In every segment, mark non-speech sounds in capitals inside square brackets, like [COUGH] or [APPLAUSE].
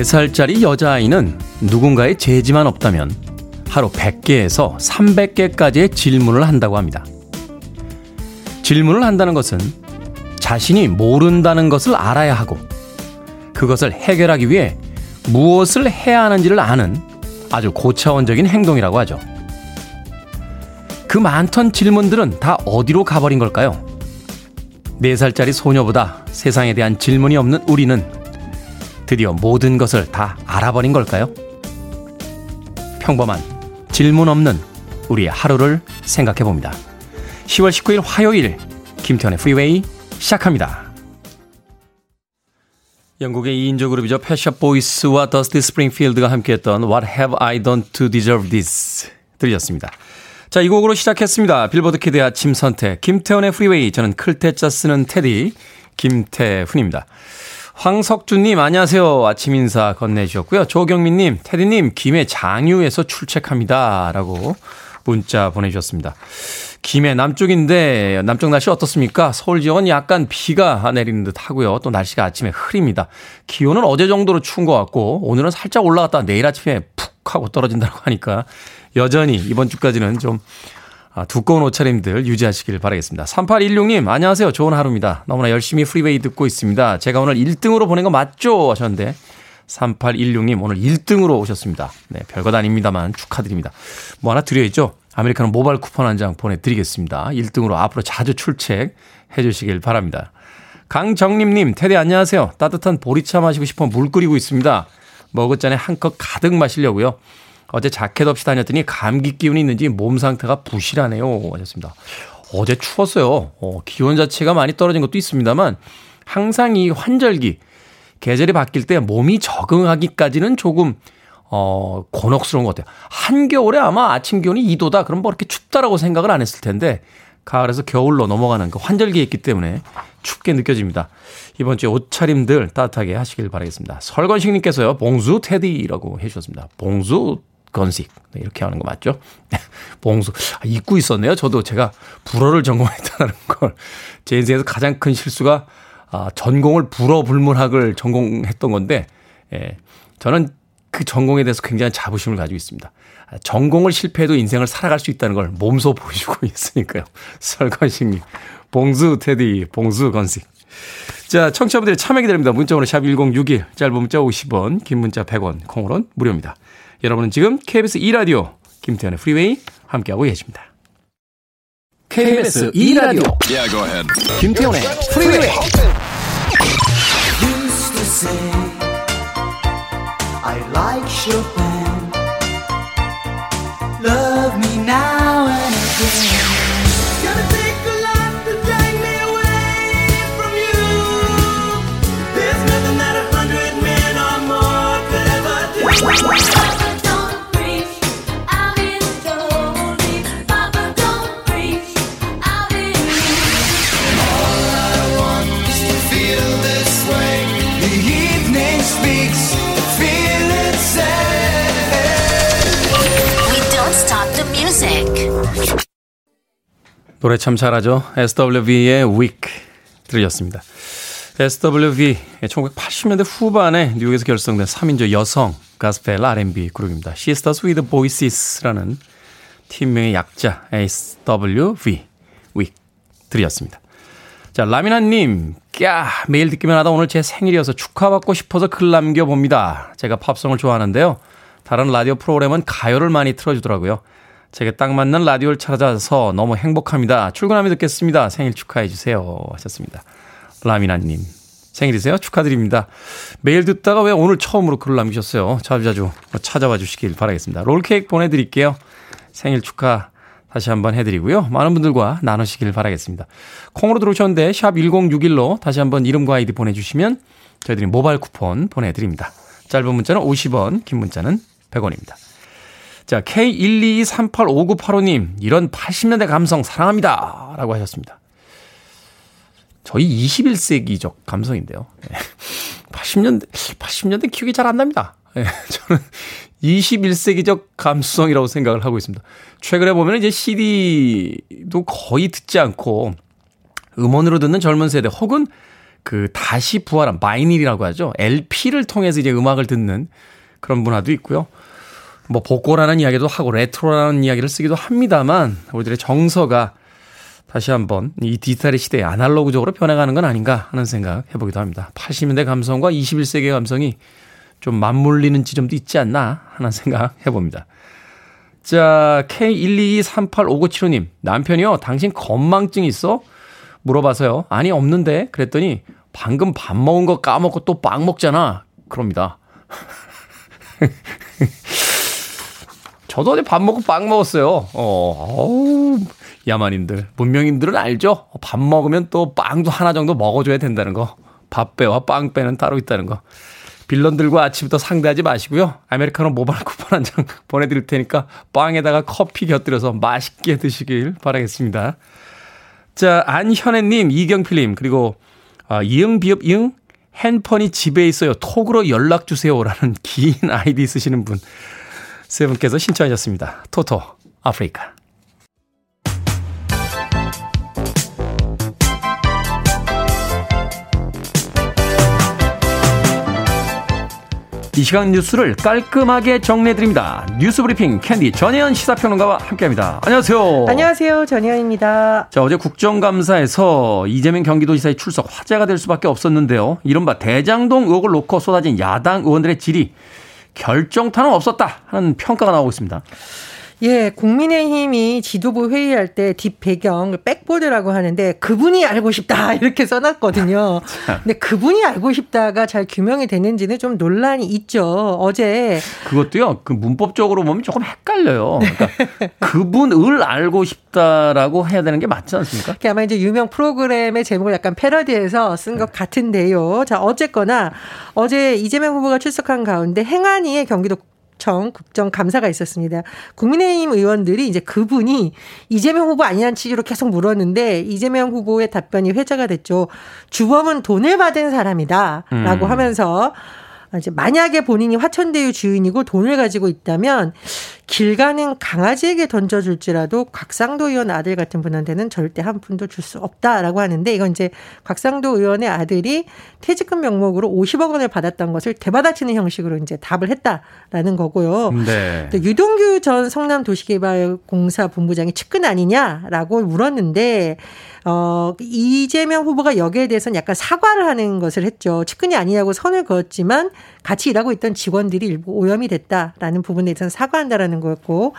4살짜리 여자아이는 누군가의 재지만 없다면 하루 100개에서 300개까지의 질문을 한다고 합니다. 질문을 한다는 것은 자신이 모른다는 것을 알아야 하고 그것을 해결하기 위해 무엇을 해야 하는지를 아는 아주 고차원적인 행동이라고 하죠. 그 많던 질문들은 다 어디로 가버린 걸까요? 4살짜리 소녀보다 세상에 대한 질문이 없는 우리는 드디어 모든 것을 다 알아버린 걸까요? 평범한 질문 없는 우리의 하루를 생각해 봅니다. 10월 19일 화요일 김태훈의 프리웨이 시작합니다. 영국의 2인조 그룹이죠. Pet Shop Boys와 Dusty Springfield가 함께했던 What Have I Done to Deserve This 들으셨습니다. 자, 이 곡으로 시작했습니다. 빌보드 kid의 아침 선택 김태훈의 프리웨이 저는 클 태 자 쓰는 테디 김태훈입니다. 황석준님, 안녕하세요. 아침 인사 건네주셨고요. 조경민님, 테디님, 김해 장유에서 출첵합니다. 라고 문자 보내주셨습니다. 김해 남쪽인데, 남쪽 날씨 어떻습니까? 서울 지역은 약간 비가 내리는 듯 하고요. 또 날씨가 아침에 흐립니다. 기온은 어제 정도로 추운 것 같고, 오늘은 살짝 올라갔다 내일 아침에 푹 하고 떨어진다고 하니까, 여전히 이번 주까지는 좀 아, 두꺼운 옷차림들 유지하시길 바라겠습니다. 3816님, 안녕하세요. 좋은 하루입니다. 너무나 열심히 프리웨이 듣고 있습니다. 제가 오늘 1등으로 보낸 거 맞죠? 하셨는데, 3816님, 오늘 1등으로 오셨습니다. 네, 별것 아닙니다만 축하드립니다. 뭐 하나 드려야죠. 아메리카노 모바일 쿠폰 한 장 보내드리겠습니다. 1등으로 앞으로 자주 출첵 해주시길 바랍니다. 강정림님, 테디 안녕하세요. 따뜻한 보리차 마시고 싶어 물 끓이고 있습니다. 머그잔에 한 컵 가득 마시려고요. 어제 자켓 없이 다녔더니 감기 기운이 있는지 몸 상태가 부실하네요. 하셨습니다. 어제 추웠어요. 어, 기온 자체가 많이 떨어진 것도 있습니다만 항상 이 환절기 계절이 바뀔 때 몸이 적응하기까지는 조금 어, 곤혹스러운 것 같아요. 한겨울에 아마 아침 기온이 2도다. 그럼 뭐 이렇게 춥다라고 생각을 안 했을 텐데 가을에서 겨울로 넘어가는 그 환절기에 있기 때문에 춥게 느껴집니다. 이번 주에 옷차림들 따뜻하게 하시길 바라겠습니다. 설건식님께서요, 봉수 테디라고 해주셨습니다. 봉수 건식. 네, 이렇게 하는 거 맞죠? [LAUGHS] 봉수. 아, 잊고 있었네요. 저도 제가 불어를 전공했다는 [LAUGHS] 걸. 제 인생에서 가장 큰 실수가 아, 전공을 불어 불문학을 전공했던 건데, 예. 저는 그 전공에 대해서 굉장히 자부심을 가지고 있습니다. 아, 전공을 실패해도 인생을 살아갈 수 있다는 걸 몸소 보여주고 [LAUGHS] 있으니까요. 설건식님. 봉수 테디, 봉수 건식. 자, 청취자분들의 참여 기다립니다. 문자번호 샵 1061, 짧은 문자 50원, 긴 문자 100원, 콩으로는 무료입니다. 여러분은 지금 KBS 2라디오 김태훈의 프리웨이 함께하고 계십니다. KBS 2라디오 yeah, go ahead. 김태훈의 프리웨이 I like Chopin Love me now 노래 참 잘하죠. SWV의 Week 들으셨습니다. SWV 1980년대 후반에 뉴욕에서 결성된 3인조 여성 가스펠 R&B 그룹입니다. Sisters with Voices라는 팀명의 약자 SWV Week 들이었습니다. 자, 라미나님, 꺄, 매일 듣기만 하다 오늘 제 생일이어서 축하받고 싶어서 글 남겨봅니다. 제가 팝송을 좋아하는데요. 다른 라디오 프로그램은 가요를 많이 틀어주더라고요. 제게 딱 맞는 라디오를 찾아서 너무 행복합니다. 출근하며 듣겠습니다. 생일 축하해 주세요. 하셨습니다. 라미나님. 생일이세요? 축하드립니다. 매일 듣다가 왜 오늘 처음으로 글을 남기셨어요? 자주자주 찾아와 주시길 바라겠습니다. 롤케이크 보내드릴게요. 생일 축하 다시 한번 해드리고요. 많은 분들과 나누시길 바라겠습니다. 콩으로 들어오셨는데 샵 1061로 다시 한번 이름과 아이디 보내주시면 저희들이 모바일 쿠폰 보내드립니다. 짧은 문자는 50원, 긴 문자는 100원입니다. 자, K122385985님, 이런 80년대 감성 사랑합니다. 라고 하셨습니다. 저희 21세기적 감성인데요. 80년대, 80년대 기억이 잘 안 납니다. 예, 저는 21세기적 감성이라고 생각을 하고 있습니다. 최근에 보면 이제 CD도 거의 듣지 않고 음원으로 듣는 젊은 세대 혹은 그 다시 부활한 vinyl이라고 하죠. LP를 통해서 이제 음악을 듣는 그런 문화도 있고요. 뭐 복고라는 이야기도 하고 레트로라는 이야기를 쓰기도 합니다만 우리들의 정서가 다시 한번 이 디지털의 시대에 아날로그적으로 변해가는 건 아닌가 하는 생각 해보기도 합니다. 80년대 감성과 21세기의 감성이 좀 맞물리는 지점도 있지 않나 하는 생각 해봅니다. 자, K122385975님. 남편이요. 당신 건망증 있어? 물어봐서요. 아니, 없는데. 그랬더니 방금 밥 먹은 거 까먹고 또 빵 먹잖아. 그럽니다. [LAUGHS] 저도 어제 밥 먹고 빵 먹었어요. 어, 야만인들. 문명인들은 알죠? 밥 먹으면 또 빵도 하나 정도 먹어줘야 된다는 거. 밥배와 빵배는 따로 있다는 거. 빌런들과 아침부터 상대하지 마시고요. 아메리카노 모바일 쿠폰 한 장 [LAUGHS] 보내드릴 테니까 빵에다가 커피 곁들여서 맛있게 드시길 바라겠습니다. 자, 안현애님, 이경필님, 그리고 아, 이응, 비읍, 이응, 핸폰이 집에 있어요. 톡으로 연락 주세요라는 긴 아이디 쓰시는 분. 세 분께서 신청하셨습니다. Toto, Africa. 이 시간 뉴스를 깔끔하게 정리해드립니다. 뉴스 브리핑 캔디 전혜연 시사평론가와 함께합니다. 안녕하세요. 안녕하세요. 전혜연입니다. 자, 어제 국정감사에서 이재명 경기도지사의 출석 화제가 될 수밖에 없었는데요. 이른바 대장동 의혹을 놓고 쏟아진 야당 의원들의 질의 결정타는 없었다 하는 평가가 나오고 있습니다. 예, 국민의힘이 지도부 회의할 때 뒷배경 백보드라고 하는데 그분이 알고 싶다 [LAUGHS] 이렇게 써놨거든요. 근데 그분이 알고 싶다가 잘 규명이 되는지는 좀 논란이 있죠. 어제 그것도요. 그 문법적으로 보면 조금 헷갈려요. 그러니까 [LAUGHS] 그분을 알고 싶다라고 해야 되는 게 맞지 않습니까? 아마 이제 유명 프로그램의 제목을 약간 패러디해서 쓴것 네. 같은데요. 자, 어쨌거나 어제 이재명 후보가 출석한 가운데 행안위의 경기도 청 국정 감사가 있었습니다. 국민의힘 의원들이 이제 그분이 이재명 후보 아니냐는 취지로 계속 물었는데 이재명 후보의 답변이 회자가 됐죠. 주범은 돈을 받은 사람이다라고 음. 하면서 이제 만약에 본인이 화천대유 주인이고 돈을 가지고 있다면 길 가는 강아지에게 던져줄지라도 곽상도 의원 아들 같은 분한테는 절대 한 푼도 줄 수 없다라고 하는데 이건 이제 곽상도 의원의 아들이 퇴직금 명목으로 50억 원을 받았던 것을 되받아치는 형식으로 이제 답을 했다라는 거고요. 네. 유동규 전 성남도시개발공사 본부장이 측근 아니냐라고 물었는데 어, 이재명 후보가 여기에 대해서는 약간 사과를 하는 것을 했죠. 측근이 아니냐고 선을 그었지만 같이 일하고 있던 직원들이 일부 오염이 됐다라는 부분에 대해서는 사과한다라는 거였고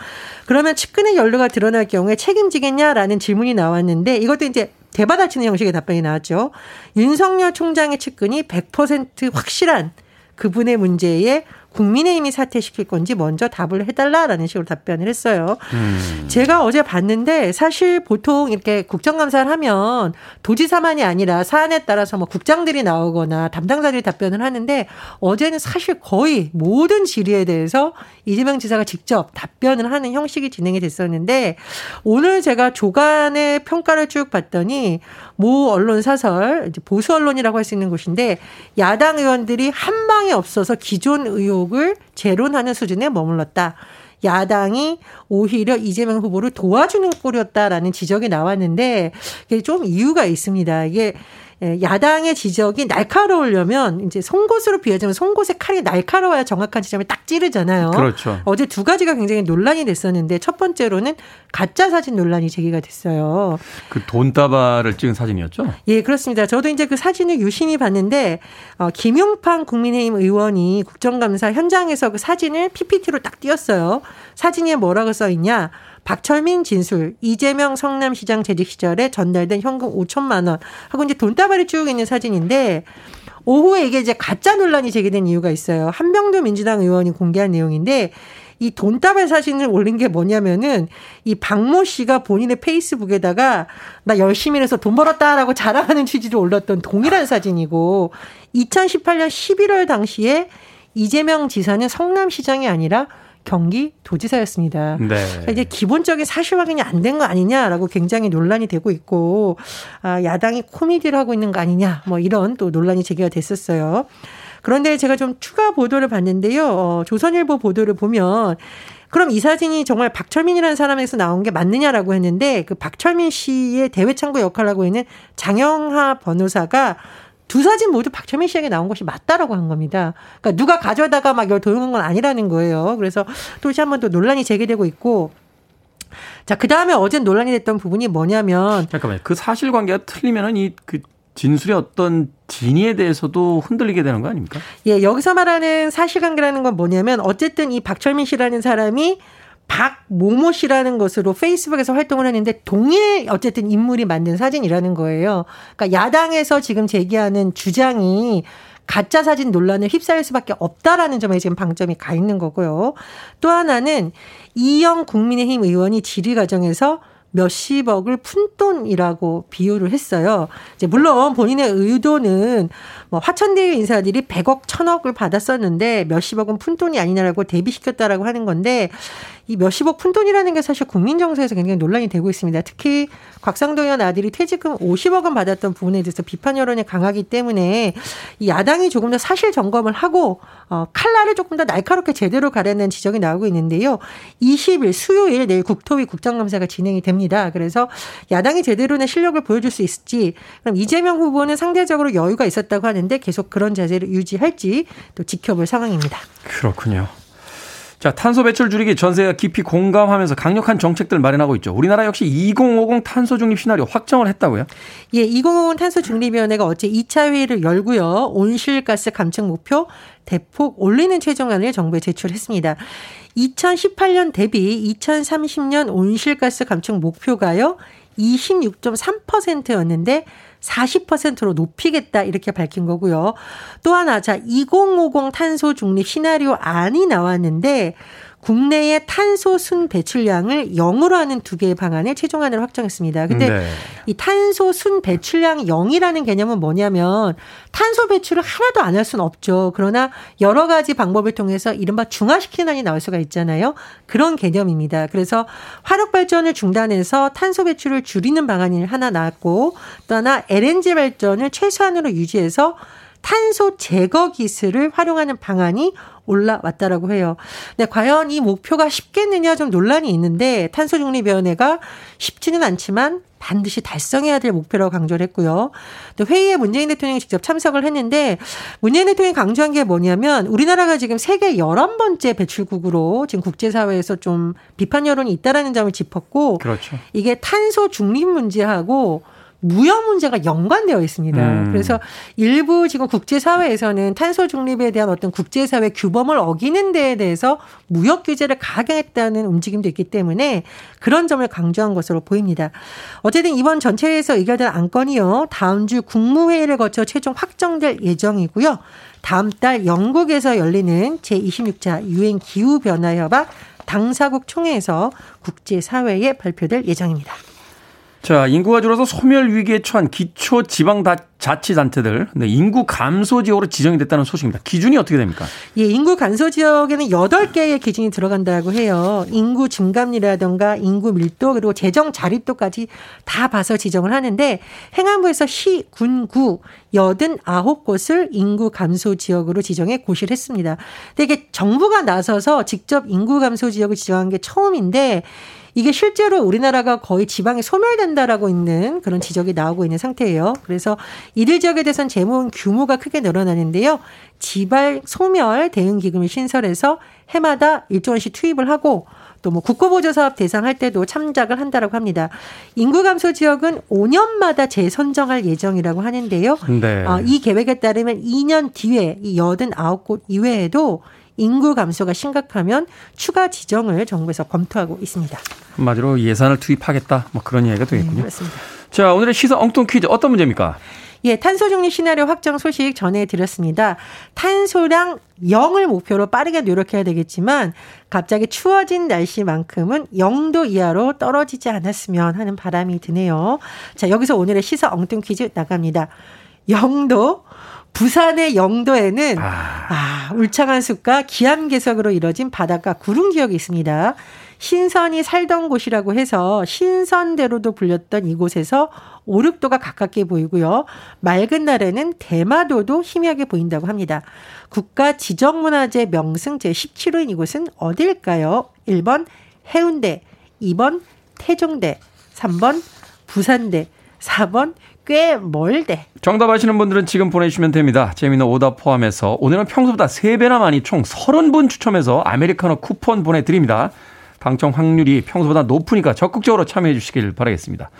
그러면 측근의 연루가 드러날 경우에 책임지겠냐라는 질문이 나왔는데 이것도 이제 대받아치는 형식의 답변이 나왔죠. 윤석열 총장의 측근이 100% 확실한 그분의 문제에 국민의힘이 사퇴시킬 건지 먼저 답을 해달라라는 식으로 답변을 했어요. 음. 제가 어제 봤는데 사실 보통 이렇게 국정감사를 하면 도지사만이 아니라 사안에 따라서 뭐 국장들이 나오거나 담당자들이 답변을 하는데 어제는 사실 거의 모든 질의에 대해서 이재명 지사가 직접 답변을 하는 형식이 진행이 됐었는데 오늘 제가 조간의 평가를 쭉 봤더니 모 언론 사설 보수 언론이라고 할 수 있는 곳인데 야당 의원들이 한 방에 없어서 기존 의혹 을 재론하는 수준에 머물렀다. 야당이 오히려 이재명 후보를 도와주는 꼴이었다라는 지적이 나왔는데 이게 좀 이유가 있습니다. 이게 예, 야당의 지적이 날카로우려면 이제 송곳으로 비하자면 송곳의 칼이 날카로워야 정확한 지점을 딱 찌르잖아요. 그렇죠. 어제 두 가지가 굉장히 논란이 됐었는데 첫 번째로는 가짜 사진 논란이 제기가 됐어요. 그 돈다발을 찍은 사진이었죠? 예, 그렇습니다. 저도 이제 그 사진을 유심히 봤는데 어, 김용판 국민의힘 의원이 국정감사 현장에서 그 사진을 PPT로 딱 띄었어요. 사진에 뭐라고 써 있냐? 박철민 진술, 이재명 성남시장 재직 시절에 전달된 현금 5천만 원 하고 이제 돈다발이 쭉 있는 사진인데 오후에 이게 이제 가짜 논란이 제기된 이유가 있어요. 한병도 민주당 의원이 공개한 내용인데 이 돈다발 사진을 올린 게 뭐냐면은 이 박모 씨가 본인의 페이스북에다가 나 열심히 해서 돈 벌었다라고 자랑하는 취지로 올렸던 동일한 사진이고 2018년 11월 당시에 이재명 지사는 성남시장이 아니라 경기 도지사였습니다. 네. 그러니까 이제 기본적인 사실 확인이 안 된 거 아니냐라고 굉장히 논란이 되고 있고 아, 야당이 코미디를 하고 있는 거 아니냐 뭐 이런 또 논란이 제기가 됐었어요. 그런데 제가 좀 추가 보도를 봤는데요. 어, 조선일보 보도를 보면 그럼 이 사진이 정말 박철민이라는 사람에서 나온 게 맞느냐라고 했는데 그 박철민 씨의 대외 창구 역할을 하고 있는 장영하 변호사가 두 사진 모두 박철민 씨에게 나온 것이 맞다라고 한 겁니다. 그러니까 누가 가져다가 막 이걸 도용한 건 아니라는 거예요. 그래서 또다시 한 번 또 논란이 제기되고 있고 자, 그 다음에 어제 논란이 됐던 부분이 뭐냐면. 잠깐만요. 그 사실관계가 틀리면은 이 그 진술의 어떤 진위에 대해서도 흔들리게 되는 거 아닙니까? 예, 여기서 말하는 사실관계라는 건 뭐냐면 어쨌든 이 박철민 씨라는 사람이 박모모 씨라는 것으로 페이스북에서 활동을 했는데 동일 어쨌든 인물이 만든 사진이라는 거예요. 그러니까 야당에서 지금 제기하는 주장이 가짜 사진 논란에 휩싸일 수밖에 없다라는 점에 지금 방점이 가 있는 거고요. 또 하나는 이영 국민의힘 의원이 질의 과정에서 몇십억을 푼돈이라고 비유를 했어요. 이제 물론 본인의 의도는 뭐 화천대유 인사들이 100억, 1000억을 받았었는데 몇십억은 푼돈이 아니냐라고 대비시켰다라고 하는 건데 이 몇십억 푼돈이라는 게 사실 국민 정서에서 굉장히 논란이 되고 있습니다. 특히 곽상도 의원 아들이 퇴직금 50억은 받았던 부분에 대해서 비판 여론이 강하기 때문에 이 야당이 조금 더 사실 점검을 하고 어 칼날을 조금 더 날카롭게 제대로 가려는 지적이 나오고 있는데요. 20일 수요일 내일 국토위 국정감사가 진행이 됩니다. 그래서 야당이 제대로는 실력을 보여줄 수 있을지 그럼 이재명 후보는 상대적으로 여유가 있었다고 하는데 계속 그런 자세를 유지할지 또 지켜볼 상황입니다. 그렇군요. 자, 탄소 배출 줄이기 전 세계가 깊이 공감하면서 강력한 정책들 마련하고 있죠. 우리나라 역시 2050 탄소 중립 시나리오 확정을 했다고요? 예, 2050 탄소 중립위원회가 어제 2차 회의를 열고요. 온실가스 감축 목표 대폭 올리는 최종안을 정부에 제출했습니다. 2018년 대비 2030년 온실가스 감축 목표가요. 26.3%였는데 40%로 높이겠다 이렇게 밝힌 거고요. 또 하나 자 2050 탄소 중립 시나리오 안이 나왔는데 국내의 탄소 순 배출량을 0으로 하는 두 개의 방안을 최종안을 확정했습니다. 근데 네. 이 탄소 순 배출량 0이라는 개념은 뭐냐면 탄소 배출을 하나도 안 할 수는 없죠. 그러나 여러 가지 방법을 통해서 이른바 중화시키는 안이 나올 수가 있잖아요. 그런 개념입니다. 그래서 화력 발전을 중단해서 탄소 배출을 줄이는 방안이 하나 나왔고 또 하나 LNG 발전을 최소한으로 유지해서 탄소 제거 기술을 활용하는 방안이 올라왔다라고 해요. 근데 과연 이 목표가 쉽겠느냐 좀 논란이 있는데 탄소 중립위원회가 쉽지는 않지만 반드시 달성해야 될 목표라고 강조를 했고요. 또 회의에 문재인 대통령이 직접 참석을 했는데 문재인 대통령이 강조한 게 뭐냐면 우리나라가 지금 세계 11번째 배출국으로 지금 국제사회에서 좀 비판 여론이 있다라는 점을 짚었고 그렇죠. 이게 탄소 중립 문제하고 무역 문제가 연관되어 있습니다. 음. 그래서 일부 지금 국제사회에서는 탄소 중립에 대한 어떤 국제사회 규범을 어기는 데에 대해서 무역 규제를 가하겠다는 움직임도 있기 때문에 그런 점을 강조한 것으로 보입니다. 어쨌든 이번 전체회에서 의결된 안건이요. 다음 주 국무회의를 거쳐 최종 확정될 예정이고요. 다음 달 영국에서 열리는 제26차 유엔 기후변화협약 당사국 총회에서 국제사회에 발표될 예정입니다. 자, 인구가 줄어서 소멸 위기에 처한 기초 지방 자치단체들 네, 인구 감소 지역으로 지정이 됐다는 소식입니다. 기준이 어떻게 됩니까? 예, 인구 감소 지역에는 8개의 기준이 들어간다고 해요. 인구 증감률이라든가 인구 밀도 그리고 재정 자립도까지 다 봐서 지정을 하는데 행안부에서 시, 군, 구 89곳을 인구 감소 지역으로 지정해 고시를 했습니다. 근데 이게 정부가 나서서 직접 인구 감소 지역을 지정한 게 처음인데 이게 실제로 우리나라가 거의 지방에 소멸된다라고 있는 그런 지적이 나오고 있는 상태예요. 그래서 이들 지역에 대해서는 재무 규모가 크게 늘어나는데요. 지발 소멸 대응 기금을 신설해서 해마다 일조 원씩 투입을 하고 또뭐 국고보조 사업 대상할 때도 참작을 한다라고 합니다. 인구 감소 지역은 5년마다 재선정할 예정이라고 하는데요. 네. 어, 이 계획에 따르면 2년 뒤에 이 89곳 이외에도 인구 감소가 심각하면 추가 지정을 정부에서 검토하고 있습니다. 한마디로 예산을 투입하겠다. 뭐 그런 이야기가 되겠군요. 네, 그렇습니다. 자, 오늘의 시사 엉뚱 퀴즈 어떤 문제입니까? 예, 탄소 중립 시나리오 확정 소식 전해드렸습니다. 탄소량 0을 목표로 빠르게 노력해야 되겠지만 갑자기 추워진 날씨만큼은 0도 이하로 떨어지지 않았으면 하는 바람이 드네요. 자, 여기서 오늘의 시사 엉뚱 퀴즈 나갑니다. 0도 부산의 영도에는 아, 아 울창한 숲과 기암괴석으로 이뤄진 바닷가 구름 지역이 있습니다. 신선이 살던 곳이라고 해서 신선대로도 불렸던 이곳에서 오륙도가 가깝게 보이고요. 맑은 날에는 대마도도 희미하게 보인다고 합니다. 국가 지정문화재 명승 제17호인 이곳은 어딜까요? 1번 해운대, 2번 태종대, 3번 부산대, 4번 꽤 멀대. 정답 아시는 분들은 지금 보내주시면 됩니다. 재미있는 오답 포함해서 오늘은 평소보다 3배나 많이 총 30분 추첨해서 아메리카노 쿠폰 보내드립니다. 당첨 확률이 평소보다 높으니까 적극적으로 참여해 주시길 바라겠습니다.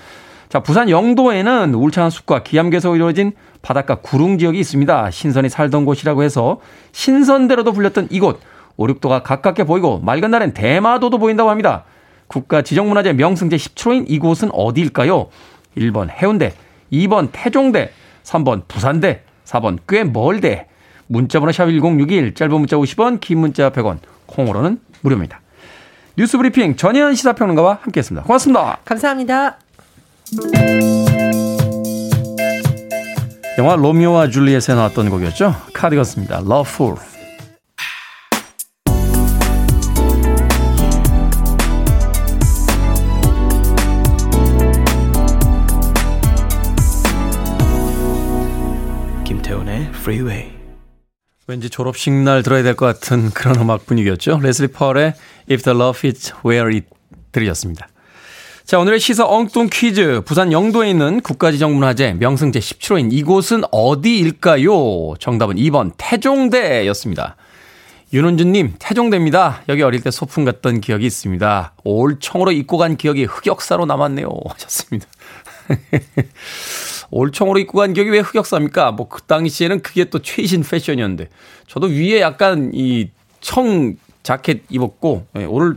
자, 부산 영도에는 울창한 숲과 기암괴석으로 이루어진 바닷가 구릉 지역이 있습니다. 신선이 살던 곳이라고 해서 신선대로도 불렸던 이곳. 오륙도가 가깝게 보이고 맑은 날엔 대마도도 보인다고 합니다. 국가 지정문화재 명승제 10초인 이곳은 어디일까요? 1번 해운대, 2번 태종대, 3번 부산대, 4번 꽤 멀대. 문자번호 샵 1061, 짧은 문자 50원, 긴 문자 100원, 콩으로는 무료입니다. 뉴스 브리핑 전혜연 시사평론가와 함께했습니다. 고맙습니다. 감사합니다. 영화 로미오와 줄리엣에 나왔던 곡이었죠. 카디건스입니다. Love Fool. Freeway. 왠지 졸업식 날 들어야 될 것 같은 그런 음악 분위기였죠. 레슬리 펄의 If the Love Is Where It 들으셨습니다. 자, 오늘의 시사 엉뚱 퀴즈. 부산 영도에 있는 국가지정문화재 명승제 17호인 이곳은 어디일까요? 정답은 2번 태종대였습니다. 윤은주님, 태종대입니다. 여기 어릴 때 소풍 갔던 기억이 있습니다. 올 청으로 입고 간 기억이 흑역사로 남았네요. 하셨습니다. [LAUGHS] 올청으로 입고 간 기억이 왜 흑역사입니까? 뭐 그 당시에는 그게 또 최신 패션이었는데. 저도 위에 약간 이 청 자켓 입었고, 예, 오늘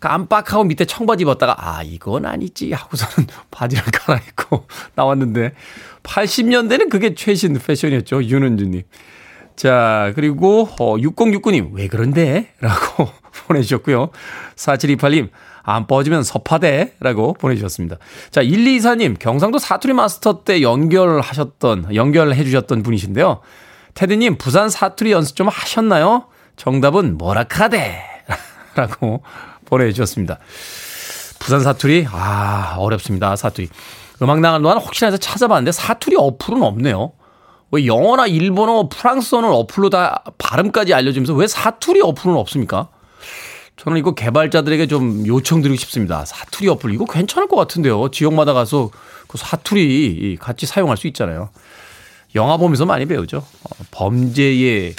깜빡하고 밑에 청바지 입었다가 아 이건 아니지 하고서는 [LAUGHS] 바지를 갈아입고 [LAUGHS] 나왔는데 80년대는 그게 최신 패션이었죠 윤은주님. 자 그리고 어, 6069님 왜 그런데? 라고 보내주셨고요. 4728님 안 뻗으면 섭하대 라고 보내주셨습니다. 자 1224님 경상도 사투리 마스터 때 연결하셨던 연결해 주셨던 분이신데요. 테드님 부산 사투리 연습 좀 하셨나요? 정답은 뭐라카데 [LAUGHS] 라고 보내주셨습니다. 부산 사투리, 아, 어렵습니다. 사투리. 음악 나가는 동안 혹시나 해서 찾아봤는데 사투리 어플은 없네요. 왜 영어나 일본어, 프랑스어는 어플로 다 발음까지 알려주면서 왜 사투리 어플은 없습니까? 저는 이거 개발자들에게 좀 요청드리고 싶습니다. 사투리 어플, 이거 괜찮을 것 같은데요. 지역마다 가서 그 사투리 같이 사용할 수 있잖아요. 영화 보면서 많이 배우죠. 어, 범죄의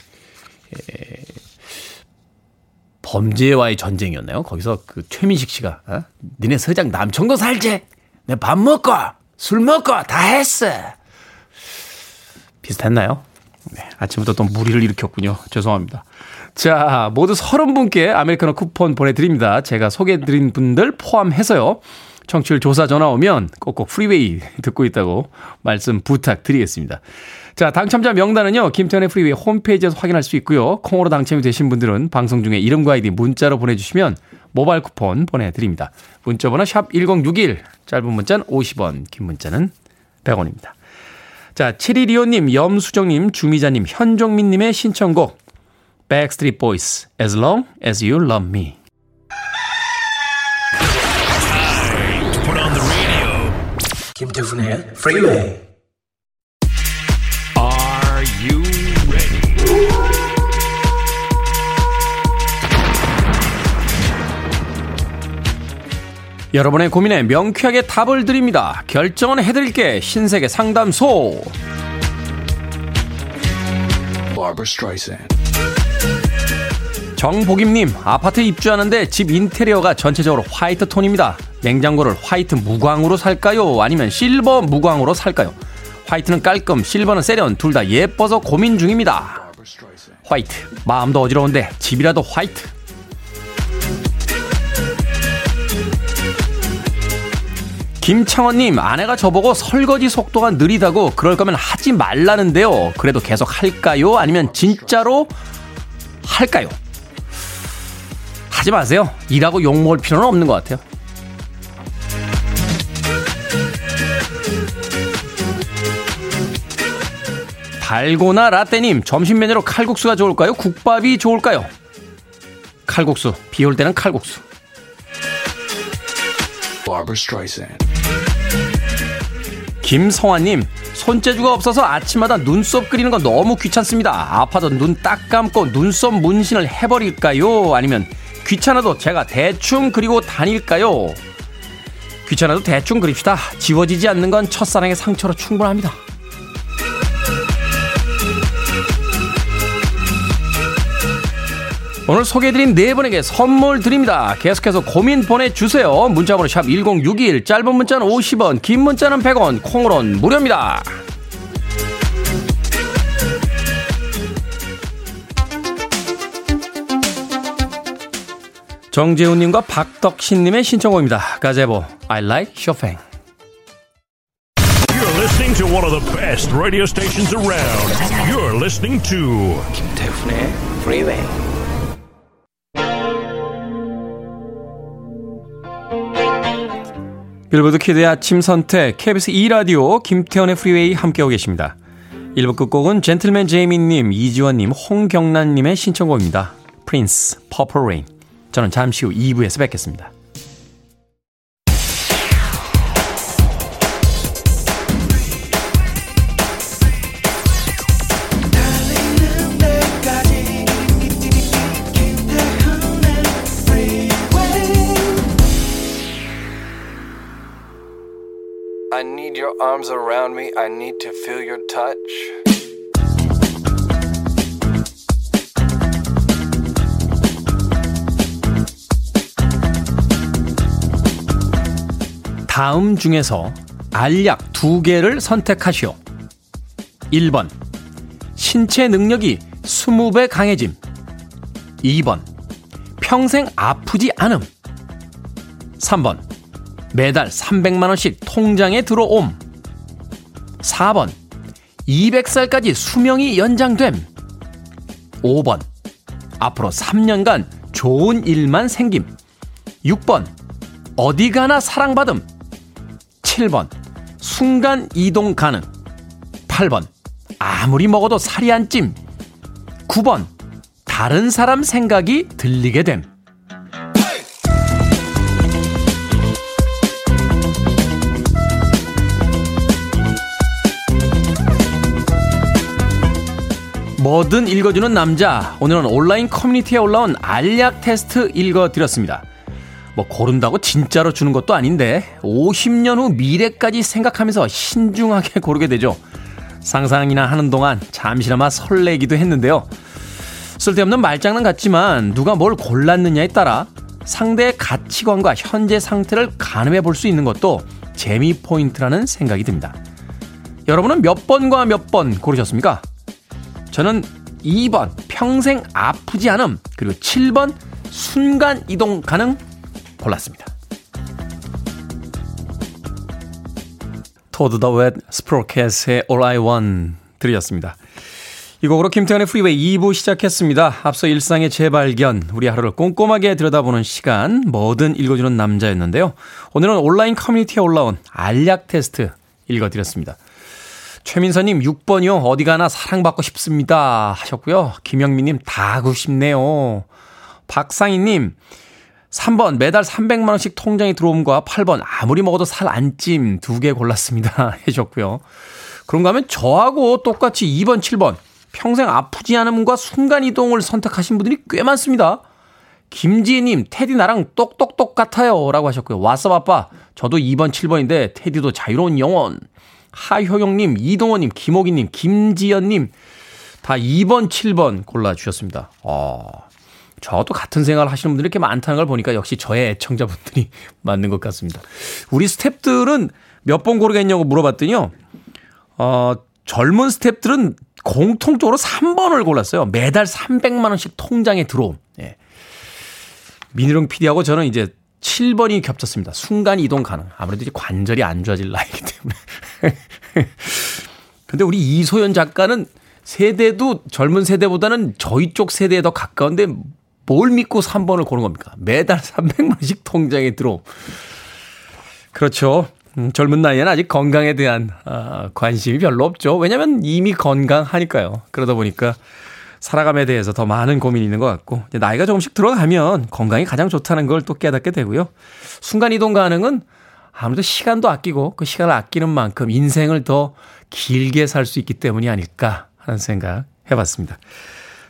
범죄와의 전쟁이었나요? 거기서 그 최민식 씨가 어? 니네 서장 남청도 살지? 내 밥 먹고 술 먹고 다 했어. 비슷했나요? 네, 아침부터 또 무리를 일으켰군요. 죄송합니다. 자, 모두 서른 분께 아메리카노 쿠폰 보내드립니다. 제가 소개해드린 분들 포함해서요. 청취율 조사 전화 오면 꼭꼭 프리웨이 듣고 있다고 말씀 부탁드리겠습니다. 자, 당첨자 명단은요, 김태훈의 프리웨이 홈페이지에서 확인할 수 있고요. 콩으로 당첨이 되신 분들은 방송 중에 이름과 아이디 문자로 보내주시면 모바일 쿠폰 보내드립니다. 문자번호 샵 1061, 짧은 문자는 50원, 긴 문자는 100원입니다. 자, 7125님, 염수정님, 주미자님, 현종민님의 신청곡, Backstreet Boys, As Long As You Love Me. 김태훈의 Freeway. Are you ready? 여러분의 고민에 명쾌하게 답을 드립니다. 결정은 해드릴게 신세계 상담소. Barbara Streisand. 정복임님 아파트 입주하는데 집 인테리어가 전체적으로 화이트 톤입니다. 냉장고를 화이트 무광으로 살까요? 아니면 실버 무광으로 살까요? 화이트는 깔끔, 실버는 세련, 둘 다 예뻐서 고민 중입니다. 화이트, 마음도 어지러운데 집이라도 화이트. 김창원님, 아내가 저보고 설거지 속도가 느리다고 그럴 거면 하지 말라는데요. 그래도 계속 할까요? 아니면 진짜로 할까요? 하지 마세요. 일하고 욕먹을 필요는 없는 것 같아요. 달고나 라떼님, 점심 메뉴로 칼국수가 좋을까요? 국밥이 좋을까요? 칼국수. 비 올 때는 칼국수. 김성환님, 손재주가 없어서 아침마다 눈썹 그리는 거 너무 귀찮습니다. 아파도 눈딱 감고 눈썹 문신을 해버릴까요? 아니면 귀찮아도 제가 대충 그리고 다닐까요? 귀찮아도 대충 그립시다. 지워지지 않는 건 첫사랑의 상처로 충분합니다. 오늘 소개해드린 네 분에게 선물 드립니다. 계속해서 고민 보내주세요. 문자번호 샵 1061, 짧은 문자는 50원, 긴 문자는 100원, 콩으로는 무료입니다. 정재훈님과 박덕신님의 신청곡입니다. 가제보, I like Chopin. You're listening to one of the best radio stations around. You're listening to 김태훈의 Freeway. 빌보드 kid의 아침 선택, KBS 2 라디오, 김태훈의 프리웨이 함께하고 계십니다. 1부 끝곡은 젠틀맨 제이미님, 이지원님, 홍경란님의 신청곡입니다. Prince, Purple Rain. 저는 잠시 후 2부에서 뵙겠습니다. 다음 중에서 알약 두 개를 선택하시오. 1번. 신체 능력이 20배 강해짐. 2번. 평생 아프지 않음. 3번. 매달 300만원씩 통장에 들어옴. 4번. 200살까지 수명이 연장됨. 5번. 앞으로 3년간 좋은 일만 생김. 6번. 어디 가나 사랑받음. 7번. 순간 이동 가능. 8번. 아무리 먹어도 살이 안 찜. 9번. 다른 사람 생각이 들리게 됨. 뭐든 읽어주는 남자. 오늘은 온라인 커뮤니티에 올라온 알약 테스트 읽어드렸습니다. 뭐 고른다고 진짜로 주는 것도 아닌데 50년 후 미래까지 생각하면서 신중하게 [LAUGHS] 고르게 되죠. 상상이나 하는 동안 잠시나마 설레기도 했는데요. 쓸데없는 말장난 같지만 누가 뭘 골랐느냐에 따라 상대의 가치관과 현재 상태를 가늠해 볼 수 있는 것도 재미 포인트라는 생각이 듭니다. 여러분은 몇 번과 몇 번 고르셨습니까? 저는 2번 평생 아프지 않음 그리고 7번 순간 이동 가능 골랐습니다. Toad the Wet Sprocket의 All I Want 들으셨습니다. 이 곡으로 김태훈의 프리웨이 2부 시작했습니다. 앞서 일상의 재발견, 우리 하루를 꼼꼼하게 들여다보는 시간, 뭐든 읽어주는 남자였는데요. 오늘은 온라인 커뮤니티에 올라온 알약 테스트 읽어드렸습니다. 최민서님 6번이요. 어디 가나 사랑받고 싶습니다. 하셨고요. 김영민님 다 하고 싶네요. 박상희님 3번 매달 300만 원씩 통장에 들어옴과 8번 아무리 먹어도 살 안 찜 두 개 골랐습니다. [LAUGHS] 해줬고요. 그런가 하면 저하고 똑같이 2번, 7번 평생 아프지 않음과 순간이동을 선택하신 분들이 꽤 많습니다. 김지혜님, 테디 나랑 똑똑똑 같아요. 라고 하셨고요. 왓썹 아빠, 저도 2번, 7번인데, 테디도 자유로운 영혼. 하효영님, 이동원님, 김호기님, 김지연님, 다 2번, 7번 골라주셨습니다. 어, 저도 같은 생각을 하시는 분들이 이렇게 많다는 걸 보니까 역시 저의 애청자분들이 [LAUGHS] 맞는 것 같습니다. 우리 스탭들은 몇 번 고르겠냐고 물어봤더니요. 어, 젊은 스탭들은 공통적으로 3번을 골랐어요. 매달 300만 원씩 통장에 들어옴. 예. 민희룡 PD하고 저는 이제 7번이 겹쳤습니다. 순간 이동 가능. 아무래도 이제 관절이 안 좋아질 나이기 때문에. [LAUGHS] 근데 우리 이소연 작가는 세대도 젊은 세대보다는 저희 쪽 세대에 더 가까운데 뭘 믿고 3번을 고른 겁니까? 매달 [LAUGHS] 300만원씩 통장에 들어. 그렇죠. 음, 젊은 나이에는 아직 건강에 대한 아, 관심이 별로 없죠. 왜냐하면 이미 건강하니까요. 그러다 보니까 살아감에 대해서 더 많은 고민이 있는 것 같고 나이가 조금씩 들어가면 건강이 가장 좋다는 걸 또 깨닫게 되고요. 순간 이동 가능은 아무래도 시간도 아끼고 그 시간을 아끼는 만큼 인생을 더 길게 살 수 있기 때문이 아닐까 하는 생각 해봤습니다.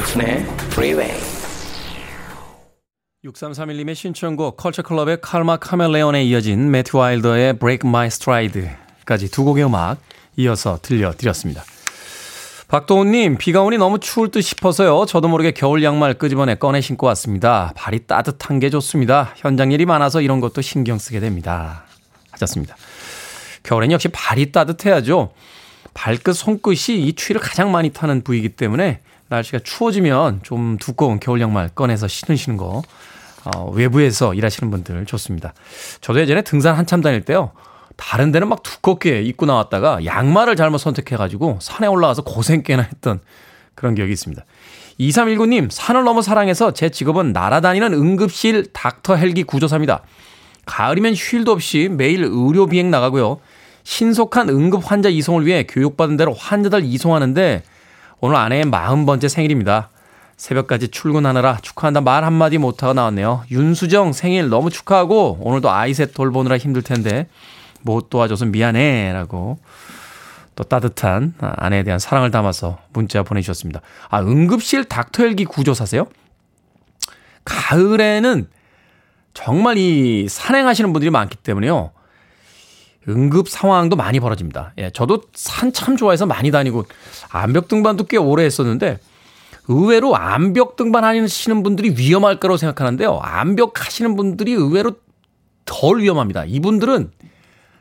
김태훈의 Freeway. 6331님의 신청곡 컬처클럽의 칼마 카멜레온에 이어진 매튜 와일더의 Break My Stride까지 두 곡의 음악 이어서 들려드렸습니다. 박도훈님, 비가 오니 너무 추울 듯 싶어서요. 저도 모르게 겨울 양말 끄집어내 꺼내 신고 왔습니다. 발이 따뜻한 게 좋습니다. 현장 일이 많아서 이런 것도 신경 쓰게 됩니다. 하셨습니다. 겨울엔 역시 발이 따뜻해야죠. 발끝, 손끝이 이 추위를 가장 많이 타는 부위이기 때문에 날씨가 추워지면 좀 두꺼운 겨울 양말 꺼내서 신으시는 거 어, 외부에서 일하시는 분들 좋습니다. 저도 예전에 등산 한참 다닐 때요. 다른 데는 막 두껍게 입고 나왔다가 양말을 잘못 선택해가지고 산에 올라가서 고생 꽤나 했던 그런 기억이 있습니다. 2319님, 산을 너무 사랑해서 제 직업은 날아다니는 응급실 닥터 헬기 구조사입니다. 가을이면 쉴도 없이 매일 의료 비행 나가고요. 신속한 응급 환자 이송을 위해 교육받은 대로 환자들 이송하는데 오늘 아내의 40번째 생일입니다. 새벽까지 출근하느라 축하한다 말 한마디 못하고 나왔네요. 윤수정 생일 너무 축하하고 오늘도 아이셋 돌보느라 힘들 텐데 못 도와줘서 미안해 라고 또 따뜻한 아내에 대한 사랑을 담아서 문자 보내주셨습니다. 아, 응급실 닥터 헬기 구조사세요? 가을에는 정말 이 산행하시는 분들이 많기 때문에요. 응급 상황도 많이 벌어집니다. 예, 저도 산 참 좋아해서 많이 다니고 암벽 등반도 꽤 오래 했었는데 의외로 암벽 등반 하시는 분들이 위험할 거라고 생각하는데요. 암벽 하시는 분들이 의외로 덜 위험합니다. 이분들은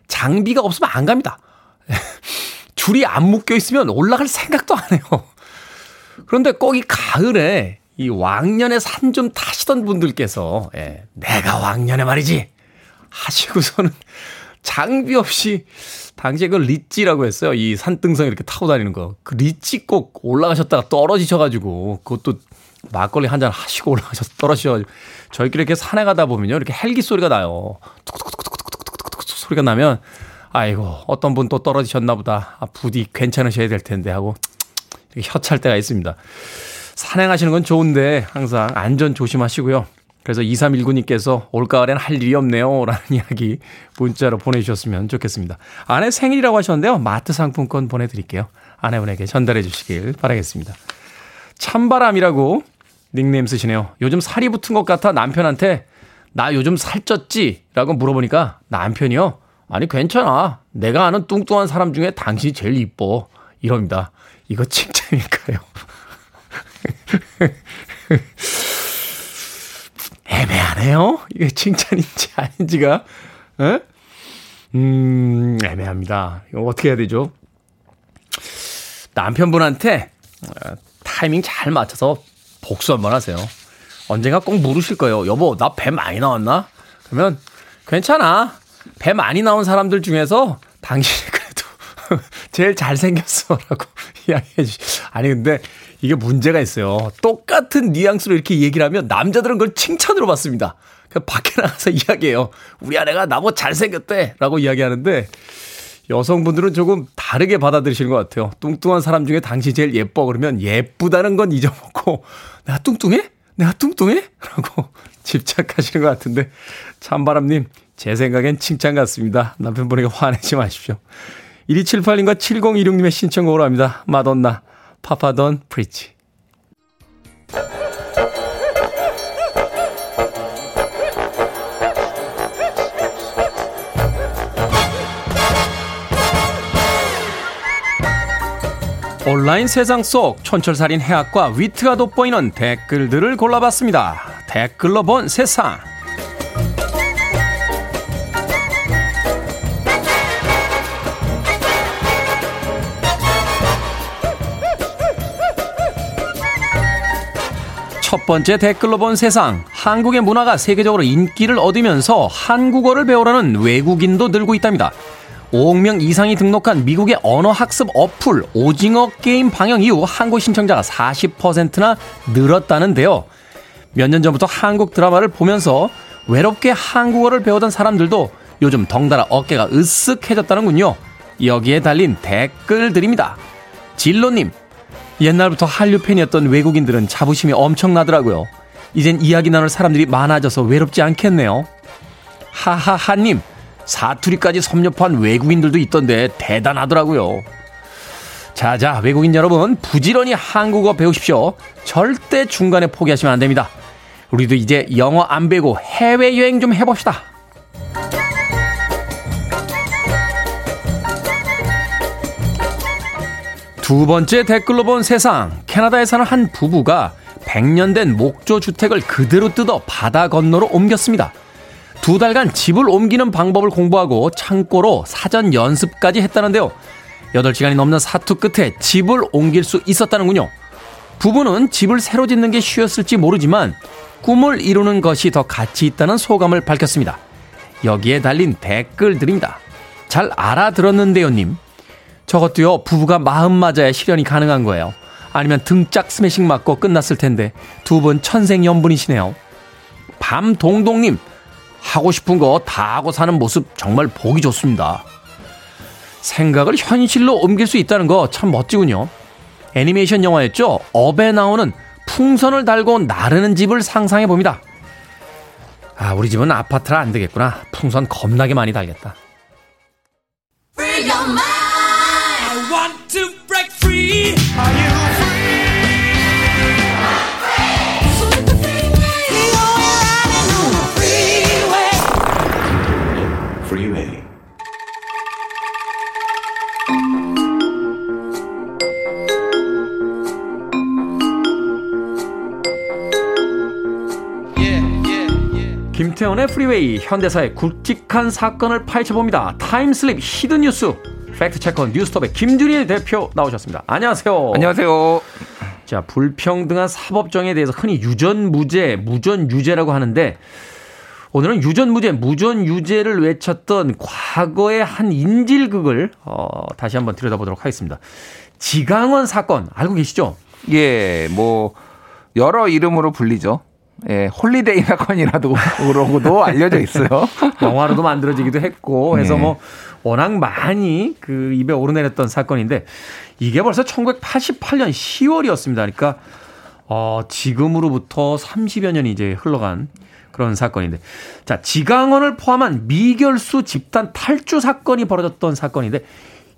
장비가 없으면 안 갑니다. [LAUGHS] 줄이 안 묶여 있으면 올라갈 생각도 안 해요. 그런데 꼭 이 가을에 이 왕년에 산 좀 타시던 분들께서 예, 내가 왕년에 말이지 하시고서는 장비 없이 당시에 그 리찌라고 했어요. 이 산등성 이렇게 타고 다니는 거. 그 리찌 꼭 올라가셨다가 떨어지셔가지고 그것도 막걸리 한 잔 하시고 올라가셔서 떨어지셔가지고 저희끼리 이렇게 산에 가다 보면요. 이렇게 헬기 소리가 나요. 툭툭툭툭툭툭툭툭 소리가 나면 아이고 어떤 분 또 떨어지셨나 보다. 아, 부디 괜찮으셔야 될 텐데 하고 이렇게 혀찰 때가 있습니다. 산행하시는 건 좋은데 항상 안전 조심하시고요. 그래서 2319님께서 올가을엔 할 일이 없네요. 라는 [LAUGHS] 이야기 문자로 보내주셨으면 좋겠습니다. 아내 생일이라고 하셨는데요. 마트 상품권 보내드릴게요. 아내분에게 전달해 주시길 바라겠습니다. 찬바람이라고 닉네임 쓰시네요. 요즘 살이 붙은 것 같아 남편한테 나 요즘 살쪘지? 라고 물어보니까 남편이요. 아니, 괜찮아. 내가 아는 뚱뚱한 사람 중에 당신이 제일 이뻐. 이럽니다. 이거 [LAUGHS] 칭찬일까요? [LAUGHS] 애매하네요. 이게 칭찬인지 [LAUGHS] 아닌지가. 에? 음, 애매합니다. 이거 어떻게 해야 되죠? 남편분한테 어, 타이밍 잘 맞춰서 복수 한번 하세요. 언젠가 꼭 물으실 거예요. 여보, 나 배 많이 나왔나? 그러면 괜찮아. 배 많이 나온 사람들 중에서 당신이 그래도 [LAUGHS] 제일 잘생겼어 라고 [LAUGHS] 이야기해 주시. 아니 근데 이게 문제가 있어요. 똑같은 뉘앙스로 이렇게 얘기를 하면 남자들은 그걸 칭찬으로 받습니다. 그 밖에 나가서 [LAUGHS] 이야기해요. 우리 아내가 나보고 잘생겼대. 라고 이야기하는데 여성분들은 조금 다르게 받아들이시는 것 같아요. 뚱뚱한 사람 중에 당신 제일 예뻐. 그러면 예쁘다는 건 잊어먹고 내가 뚱뚱해? 내가 뚱뚱해? 라고 [LAUGHS] 집착하시는 것 같은데 찬바람님 제 생각엔 칭찬 같습니다. 남편분에게 화내지 마십시오. 1278님과 7026님의 신청곡으로 합니다. 마돈나 Papa Don't Preach. 온라인 세상 속 촌철살인 해학과 위트가 돋보이는 댓글들을 골라봤습니다. 댓글로 본 세상. 첫 번째 댓글로 본 세상. 한국의 문화가 세계적으로 인기를 얻으면서 한국어를 배우려는 외국인도 늘고 있답니다. 5억 명 이상이 등록한 미국의 언어 학습 어플 오징어 게임 방영 이후 한국 신청자가 40%나 늘었다는데요. 몇 년 전부터 한국 드라마를 보면서 외롭게 한국어를 배우던 사람들도 요즘 덩달아 어깨가 으쓱해졌다는군요. 여기에 달린 댓글들입니다. 진로님, 옛날부터 한류 팬이었던 외국인들은 자부심이 엄청나더라고요. 이젠 이야기 나눌 사람들이 많아져서 외롭지 않겠네요. 하하하님, 사투리까지 섭렵한 외국인들도 있던데 대단하더라고요. 자자, 외국인 여러분, 부지런히 한국어 배우십시오. 절대 중간에 포기하시면 안 됩니다. 우리도 이제 영어 안 배고 해외여행 좀 해봅시다. 두 번째 댓글로 본 세상. 캐나다에 사는 한 부부가 100년 된 목조 주택을 그대로 뜯어 바다 건너로 옮겼습니다. 두 달간 집을 옮기는 방법을 공부하고 창고로 사전 연습까지 했다는데요. 8시간이 넘는 사투 끝에 집을 옮길 수 있었다는군요. 부부는 집을 새로 짓는 게 쉬웠을지 모르지만 꿈을 이루는 것이 더 가치 있다는 소감을 밝혔습니다. 여기에 달린 댓글들입니다. 잘 알아들었는데요님. 저것도요, 부부가 마음 맞아야 실현이 가능한 거예요. 아니면 등짝 스매싱 맞고 끝났을 텐데 두 분 천생연분이시네요. 밤동동님, 하고 싶은 거 다 하고 사는 모습 정말 보기 좋습니다. 생각을 현실로 옮길 수 있다는 거 참 멋지군요. 애니메이션 영화였죠? 업에 나오는 풍선을 달고 나르는 집을 상상해 봅니다. 아, 우리 집은 아파트라 안 되겠구나. 풍선 겁나게 많이 달겠다. 김태훈의 프리웨이 현대사의 굵직한 사건을 파헤쳐봅니다. time slip hidden 뉴스 fact checker 뉴스톱의 김준일 대표 나오셨습니다. 안녕하세요. 안녕하세요. 자 불평등한 사법정의에 대해서 흔히 유전무죄, 무전유죄라고 하는데 오늘은 유전무죄, 무전유죄를 외쳤던 과거의 한 인질극을 어, 다시 한번 들여다보도록 하겠습니다. 지강헌 사건 알고 계시죠? 예, 뭐 여러 이름으로 불리죠. 예, Holiday 사건이라도 그러고도 [LAUGHS] 알려져 있어요. 영화로도 만들어지기도 했고 해서 네. 뭐 워낙 많이 그 입에 오르내렸던 사건인데 이게 벌써 1988년 10월이었습니다. 그러니까 어 지금으로부터 30여 년이 이제 흘러간 그런 사건인데 자 지강헌을 포함한 미결수 집단 탈주 사건이 벌어졌던 사건인데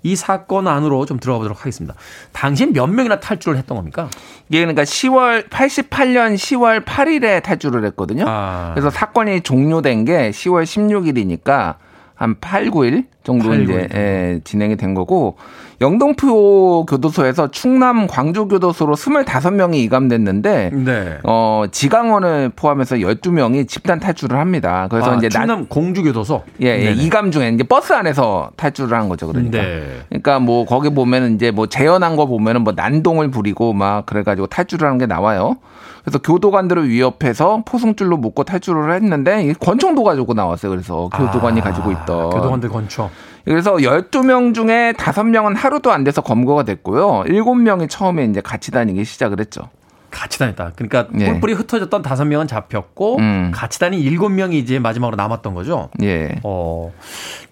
이 사건 안으로 좀 들어가 보도록 하겠습니다. 당시 몇 명이나 탈주를 했던 겁니까? 이게 그러니까 10월 88년 10월 8일에 탈주를 했거든요. 아. 그래서 사건이 종료된 게 10월 16일이니까 한 8, 9일 정도 8, 이제 9일 정도. 예, 진행이 된 거고 영동포 교도소에서 충남 광주 교도소로 25명이 이감됐는데 네. 어, 지강원을 포함해서 12명이 집단 탈주를 합니다. 그래서 아, 이제 나- 충남 공주 교도소. 예, 예. 이감 중에 이제 버스 안에서 탈주를 한 거죠. 그러니까. 네. 그러니까 뭐 거기 보면은 이제 뭐 재현한 거 보면은 뭐 난동을 부리고 막 그래 가지고 탈주를 하는 게 나와요. 그래서 교도관들을 위협해서 포승줄로 묶고 탈주를 했는데 권총도 가지고 나왔어요. 그래서 교도관이 아, 가지고 있던. 교도관들 권총. 그래서 12명 중에 5명은 하루도 안 돼서 검거가 됐고요. 7명이 처음에 이제 같이 다니기 시작을 했죠. 같이 다녔다. 그러니까 예. 뿔뿔이 흩어졌던 다섯 명은 잡혔고 음. 같이 다닌 일곱 명이 이제 마지막으로 남았던 거죠. 예. 어.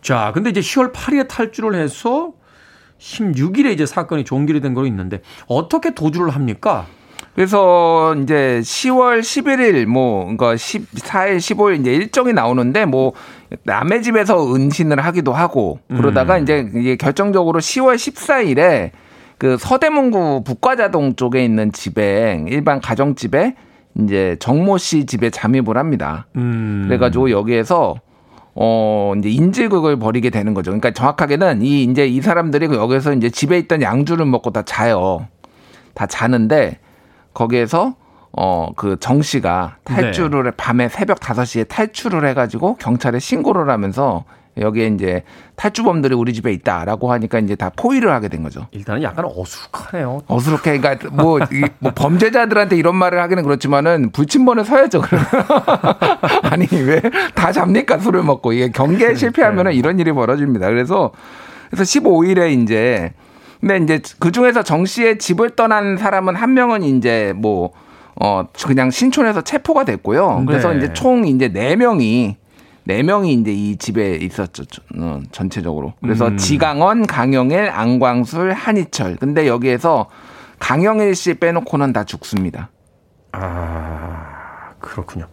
자, 근데 이제 10월 8일에 탈주를 해서 16일에 이제 사건이 종결이 된 거로 있는데 어떻게 도주를 합니까? 그래서 이제 10월 11일 뭐 그러니까 14일 15일 이제 일정이 나오는데 뭐 남의 집에서 은신을 하기도 하고 그러다가 음. 이제 이게 결정적으로 10월 14일에 그 서대문구 북과자동 쪽에 있는 집에 일반 가정집에 이제 정모 씨 집에 잠입을 합니다. 음. 그래가지고 여기에서 어 이제 인질극을 벌이게 되는 거죠. 그러니까 정확하게는 이 이제 이 사람들이 그 여기서 이제 집에 있던 양주를 먹고 다 자요. 다 자는데 거기에서 어 그 정 씨가 탈주를 밤에 새벽 5시에 탈출을 해가지고 경찰에 신고를 하면서 여기에 이제 탈주범들이 우리 집에 있다라고 하니까 이제 다 포위를 하게 된 거죠. 일단은 약간 어수룩하네요. 어수룩해. 그러니까 뭐, 이- 뭐 범죄자들한테 이런 말을 하기는 그렇지만은 불침번에 서야죠. [LAUGHS] 아니 왜 다 잡니까 술을 먹고 이게 경계에 실패하면은 이런 일이 벌어집니다. 그래서 그래서 15일에 이제 근데 이제 그 중에서 정 씨의 집을 떠난 사람은 한 명은 이제 뭐 어 그냥 신촌에서 체포가 됐고요. 그래서 네. 이제 총 이제 네 명이 네 명이 이제 이 집에 있었죠. 어, 전체적으로. 그래서 음. 지강원, 강영일, 안광술, 한희철. 근데 여기에서 강영일 씨 빼놓고는 다 죽습니다. 아, 그렇군요.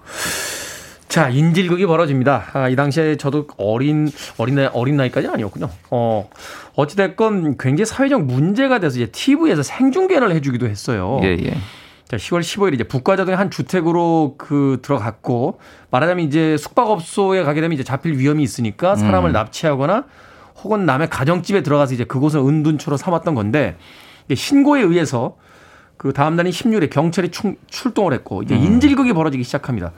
자, 인질극이 벌어집니다. 아, 이 당시에 저도 어린, 어린 나이, 어린 나이까지는 아니었군요. 어, 어찌됐건 굉장히 사회적 문제가 돼서 이제 TV에서 생중계를 해주기도 했어요. 예, 예. 자, 10월 15일 이제 북과자동의 한 주택으로 그 들어갔고 말하자면 이제 숙박업소에 가게 되면 이제 잡힐 위험이 있으니까 사람을 납치하거나 혹은 남의 가정집에 들어가서 이제 그곳을 은둔처로 삼았던 건데 신고에 의해서 그 다음 날인 16일에 경찰이 충- 출동을 했고 이제 인질극이 벌어지기 시작합니다.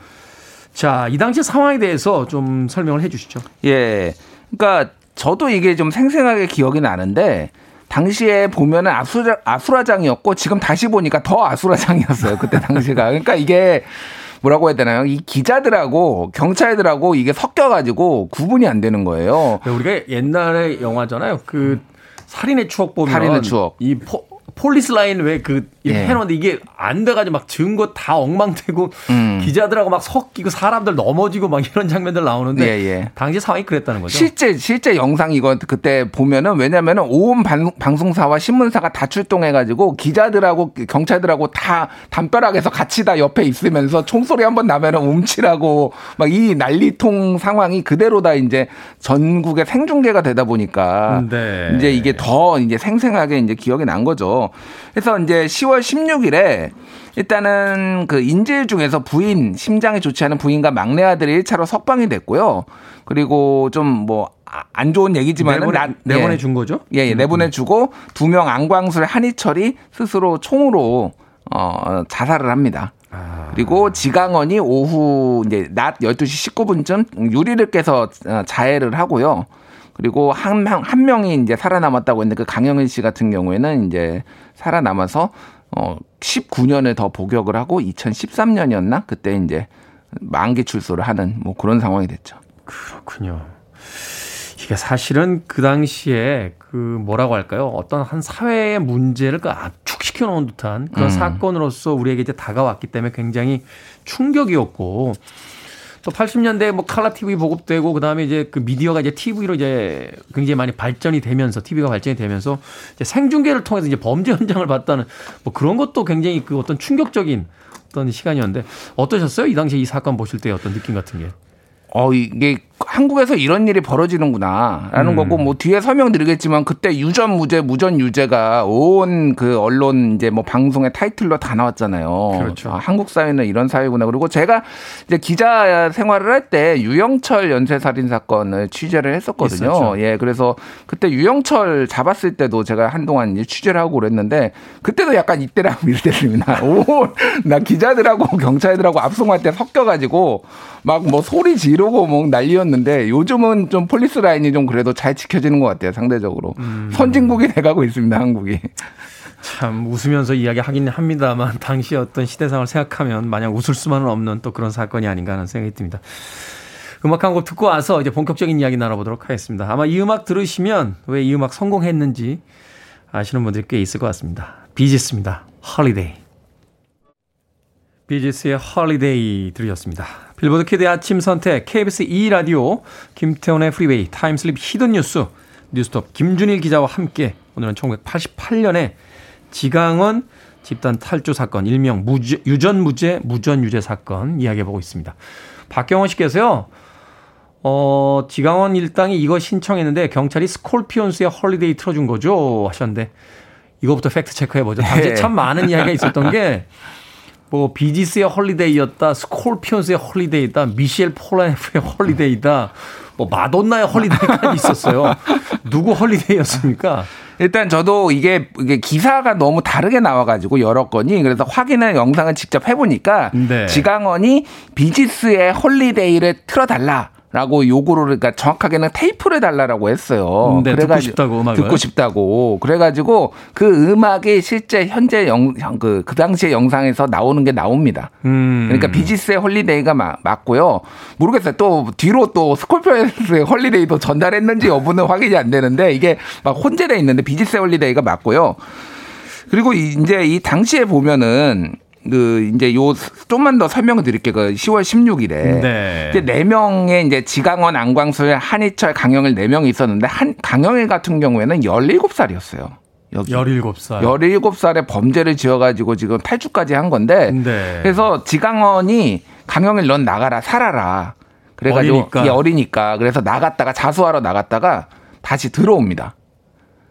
자, 이 당시 상황에 대해서 좀 설명을 해 주시죠. 예. 그러니까 저도 이게 좀 생생하게 기억이 나는데 당시에 보면은 아수라, 아수라장이었고 지금 다시 보니까 더 아수라장이었어요. 그때 당시가. 그러니까 이게 뭐라고 해야 되나요? 이 기자들하고 경찰들하고 이게 섞여가지고 구분이 안 되는 거예요. 우리가 옛날에 영화잖아요. 그 살인의 추억 보면 살인의 추억. 이 포, police line 왜그 이렇게 예. 해놓는데 이게 안 돼가지고 막 증거 다 엉망되고 음. 기자들하고 막 섞이고 사람들 넘어지고 막 이런 장면들 나오는데 예, 예. 당시 상황이 그랬다는 거죠. 실제 실제 영상 이거 그때 보면은 왜냐면은 방- 방송사와 신문사가 다 출동해가지고 기자들하고 경찰들하고 다 담벼락에서 같이 다 옆에 있으면서 총소리 한번 나면은 움찔하고 막 이 난리통 상황이 그대로 다 이제 전국에 생중계가 되다 보니까 네. 이제 이게 더 이제 생생하게 이제 기억이 난 거죠. 그래서 이제 10월 16일에 일단은 그 인질 중에서 부인 심장이 좋지 않은 부인과 막내 아들이 1차로 석방이 됐고요. 그리고 좀 뭐 안 좋은 얘기지만은 내보내, 나- 내보내 예. 준 거죠? 예, 예, 내보내 주고 두 명 안광술 한희철이 스스로 총으로 어, 자살을 합니다. 그리고 지강원이 오후 이제 낮 12시 19분쯤 유리를 깨서 어, 자해를 하고요. 그리고 한 명, 한 명이 이제 살아남았다고 했는데 그 강영일 씨 같은 경우에는 이제 살아남아서 어, 19년을 더 복역을 하고 2013년이었나? 그때 이제 만기 출소를 하는 뭐 그런 상황이 됐죠. 그렇군요. 이게 사실은 그 당시에 그 뭐라고 할까요? 어떤 한 사회의 문제를 그 압축시켜 놓은 듯한 그런 음. 사건으로서 우리에게 이제 다가왔기 때문에 굉장히 충격이었고 또 80년대에 뭐 칼라 TV 보급되고 그다음에 이제 그 미디어가 이제 TV로 이제 굉장히 많이 발전이 되면서 TV가 발전이 되면서 이제 생중계를 통해서 이제 범죄 현장을 봤다는 뭐 그런 것도 굉장히 그 어떤 충격적인 어떤 시간이었는데 어떠셨어요? 이 당시에 이 사건 보실 때 어떤 느낌 같은 게? 어, 이게 한국에서 이런 일이 벌어지는구나라는 음. 거고 뭐 뒤에 설명드리겠지만 그때 유전 무죄 무전 유죄가 온 그 언론 이제 뭐 방송의 타이틀로 다 나왔잖아요. 그렇죠. 아, 한국 사회는 이런 사회구나. 그리고 제가 이제 기자 생활을 할 때 유영철 연쇄 살인 사건을 취재를 했었거든요. 있었죠. 예, 그래서 그때 유영철 잡았을 때도 제가 한동안 이제 취재를 하고 그랬는데 그때도 약간 이때랑 [LAUGHS] 이랬습니다. 오, 나 기자들하고 경찰들하고 압송할 때 섞여가지고 막 뭐 소리 지르고 뭐 난리였 는데 요즘은 좀 police line이 좀 그래도 잘 지켜지는 것 같아요 상대적으로 선진국이 돼가고 있습니다 한국이. 참 웃으면서 이야기하긴 합니다만 [LAUGHS] 당시 어떤 시대상을 생각하면 마냥 웃을 수만은 없는 또 그런 사건이 아닌가 하는 생각이 듭니다. 음악 한 곡 듣고 와서 이제 본격적인 이야기 나눠보도록 하겠습니다. 아마 이 음악 들으시면 왜 이 음악 선곡했는지 아시는 분들이 꽤 있을 것 같습니다. 비지스입니다. Holiday. 비지스의 Holiday 들으셨습니다. 빌보드 kid 아침 선택 KBS 2라디오 김태훈의 프리웨이 time slip hidden 뉴스 뉴스톱 김준일 기자와 함께 오늘은 1988년에 지강헌 집단 탈주 사건 일명 무죄, 유전 무죄 무전 유죄 사건 이야기해 보고 있습니다. 박경원 씨께서요. 어, 지강헌 일당이 이거 신청했는데 경찰이 스콜피온스의 Holiday 틀어준 거죠 하셨는데 이거부터 fact check해 보죠. 당시에 예. 참 많은 이야기가 있었던 게 [LAUGHS] 뭐 비지스의 Holiday였다, 스콜피온스의 Holiday다, 미셸 폴라레프의 Holiday다, 뭐 마돈나의 Holiday까지 있었어요. 누구 Holiday였습니까? 일단 저도 이게 이게 기사가 너무 다르게 나와가지고 여러 건이 그래서 확인을 영상을 직접 해보니까 네. 지강헌이 비지스의 Holiday를 틀어달라. 라고 요구를 그러니까 정확하게는 테이프를 달라라고 했어요. 음, 네, 듣고 싶다고, 음악을. 듣고 싶다고. 그래가지고 그 음악이 실제 현재 영, 그, 그 당시의 영상에서 나오는 게 나옵니다. 음. 그러니까 비지스의 Holiday가 마- 맞고요. 모르겠어요. 또 뒤로 또 스콜피온스의 Holiday도 전달했는지 여부는 확인이 안 되는데 이게 막 혼재돼 있는데 비지스의 Holiday가 맞고요. 그리고 이- 이제 이 당시에 보면은 그 이제 요 좀만 더 설명을 드릴게요. 그 10월 16일에 네. 이제 네 명의 이제 지강원, 안광술, 한희철, 강영일 네 명이 있었는데 한 강영일 같은 경우에는 17살이었어요. 여기 17살. 17살에 범죄를 지어가지고 지금 탈주까지 한 건데 네. 그래서 지강원이 강영일 넌 나가라 살아라 그래가지고 어리니까. 예, 어리니까 그래서 나갔다가 자수하러 나갔다가 다시 들어옵니다.